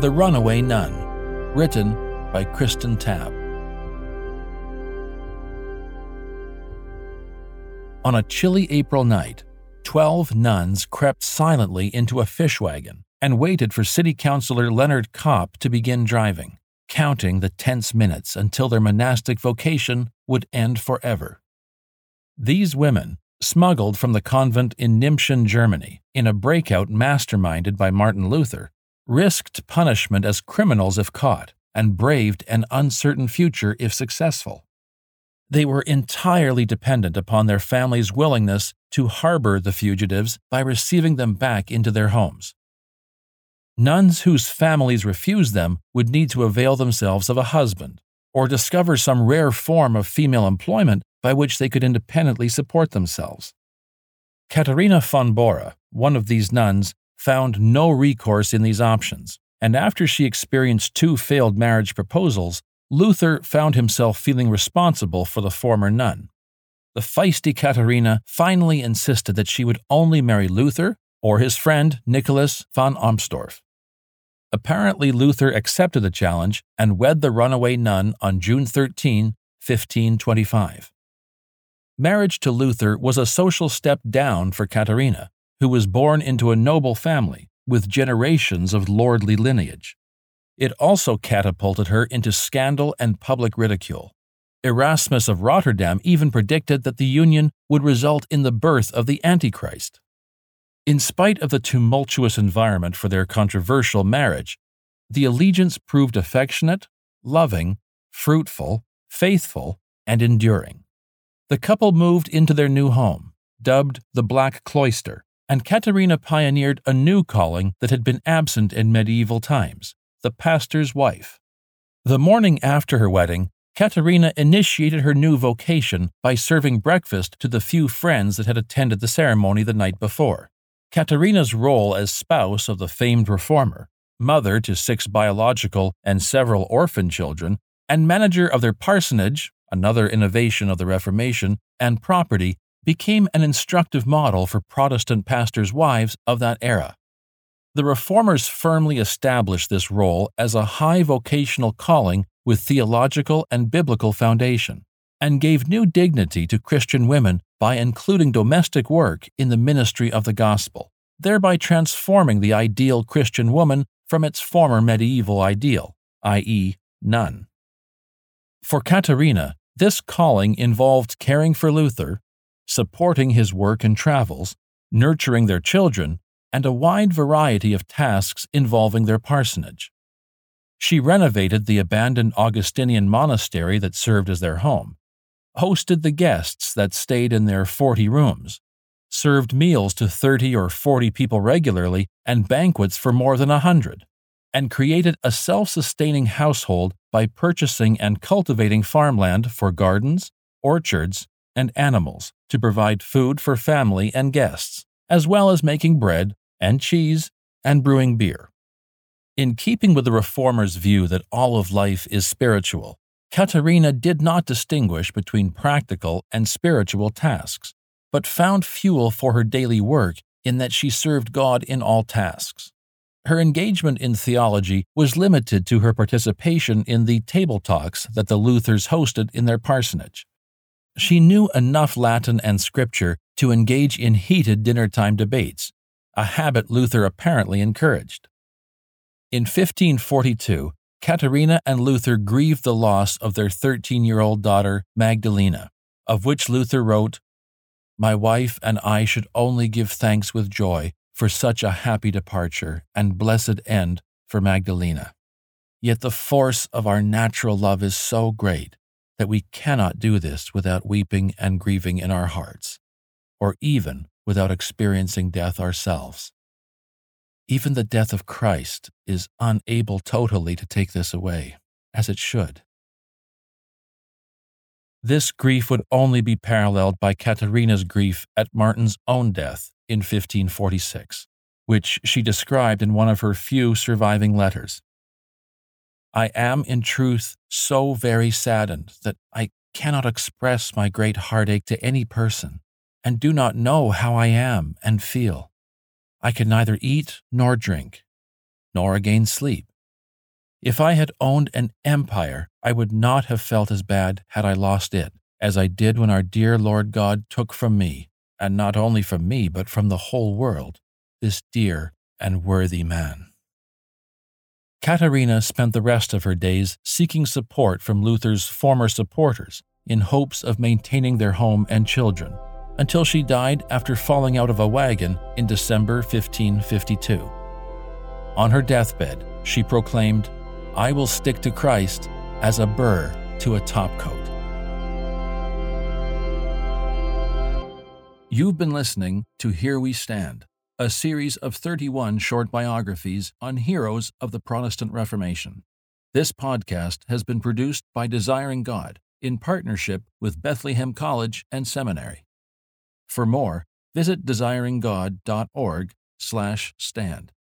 The Runaway Nun, written by Kristen Tabb. On a chilly April night, 12 nuns crept silently into a fish wagon and waited for City Councilor Leonard Kopp to begin driving, counting the tense minutes until their monastic vocation would end forever. These women, smuggled from the convent in Nimbschen, Germany, in a breakout masterminded by Martin Luther, risked punishment as criminals if caught, and braved an uncertain future if successful. They were entirely dependent upon their families' willingness to harbor the fugitives by receiving them back into their homes. Nuns whose families refused them would need to avail themselves of a husband, or discover some rare form of female employment by which they could independently support themselves. Katharina von Bora, one of these nuns, found no recourse in these options, and after she experienced two failed marriage proposals, Luther found himself feeling responsible for the former nun. The feisty Katharina finally insisted that she would only marry Luther or his friend Nicholas von Amsdorf. Apparently, Luther accepted the challenge and wed the runaway nun on June 13, 1525. Marriage to Luther was a social step down for Katharina, who was born into a noble family with generations of lordly lineage. It also catapulted her into scandal and public ridicule. Erasmus of Rotterdam even predicted that the union would result in the birth of the Antichrist. In spite of the tumultuous environment for their controversial marriage, the allegiance proved affectionate, loving, fruitful, faithful, and enduring. The couple moved into their new home, dubbed the Black Cloister, and Katharina pioneered a new calling that had been absent in medieval times the pastor's wife. The morning after her wedding, Katharina initiated her new vocation by serving breakfast to the few friends that had attended the ceremony the night before. Katharina's role as spouse of the famed reformer, mother to six biological and several orphan children, and manager of their parsonage, another innovation of the Reformation, and property became an instructive model for Protestant pastors' wives of that era. The Reformers firmly established this role as a high vocational calling with theological and biblical foundation, and gave new dignity to Christian women by including domestic work in the ministry of the gospel, thereby transforming the ideal Christian woman from its former medieval ideal, i.e., nun. For Katharina, this calling involved caring for Luther, supporting his work and travels, nurturing their children, and a wide variety of tasks involving their parsonage. She renovated the abandoned Augustinian monastery that served as their home, hosted the guests that stayed in their 40 rooms, served meals to 30 or 40 people regularly and banquets for more than a 100, and created a self sustaining household by purchasing and cultivating farmland for gardens, orchards, and animals to provide food for family and guests, as well as making bread and cheese and brewing beer. In keeping with the Reformers' view that all of life is spiritual, Katharina did not distinguish between practical and spiritual tasks, but found fuel for her daily work in that she served God in all tasks. Her engagement in theology was limited to her participation in the table talks that the Luthers hosted in their parsonage. She knew enough Latin and Scripture to engage in heated dinner-time debates, a habit Luther apparently encouraged. In 1542, Katharina and Luther grieved the loss of their 13 year old daughter, Magdalena, of which Luther wrote, My wife and I should only give thanks with joy for such a happy departure and blessed end for Magdalena. Yet the force of our natural love is so great that we cannot do this without weeping and grieving in our hearts, or even without experiencing death ourselves. Even the death of Christ is unable totally to take this away, as it should. This grief would only be paralleled by Katharina's grief at Martin's own death in 1546, which she described in one of her few surviving letters. I am in truth so very saddened that I cannot express my great heartache to any person, and do not know how I am and feel. I can neither eat nor drink, nor again sleep, If I had owned an empire, I would not have felt as bad had I lost it, as I did when our dear Lord God took from me, and not only from me, but from the whole world, this dear and worthy man. Katharina spent the rest of her days seeking support from Luther's former supporters in hopes of maintaining their home and children, until she died after falling out of a wagon in December 1552. On her deathbed, she proclaimed, I will stick to Christ as a burr to a topcoat. You've been listening to Here We Stand a series of 31 short biographies on heroes of the Protestant Reformation. This podcast has been produced by Desiring God in partnership with Bethlehem College and Seminary. For more, visit desiringgod.org/stand.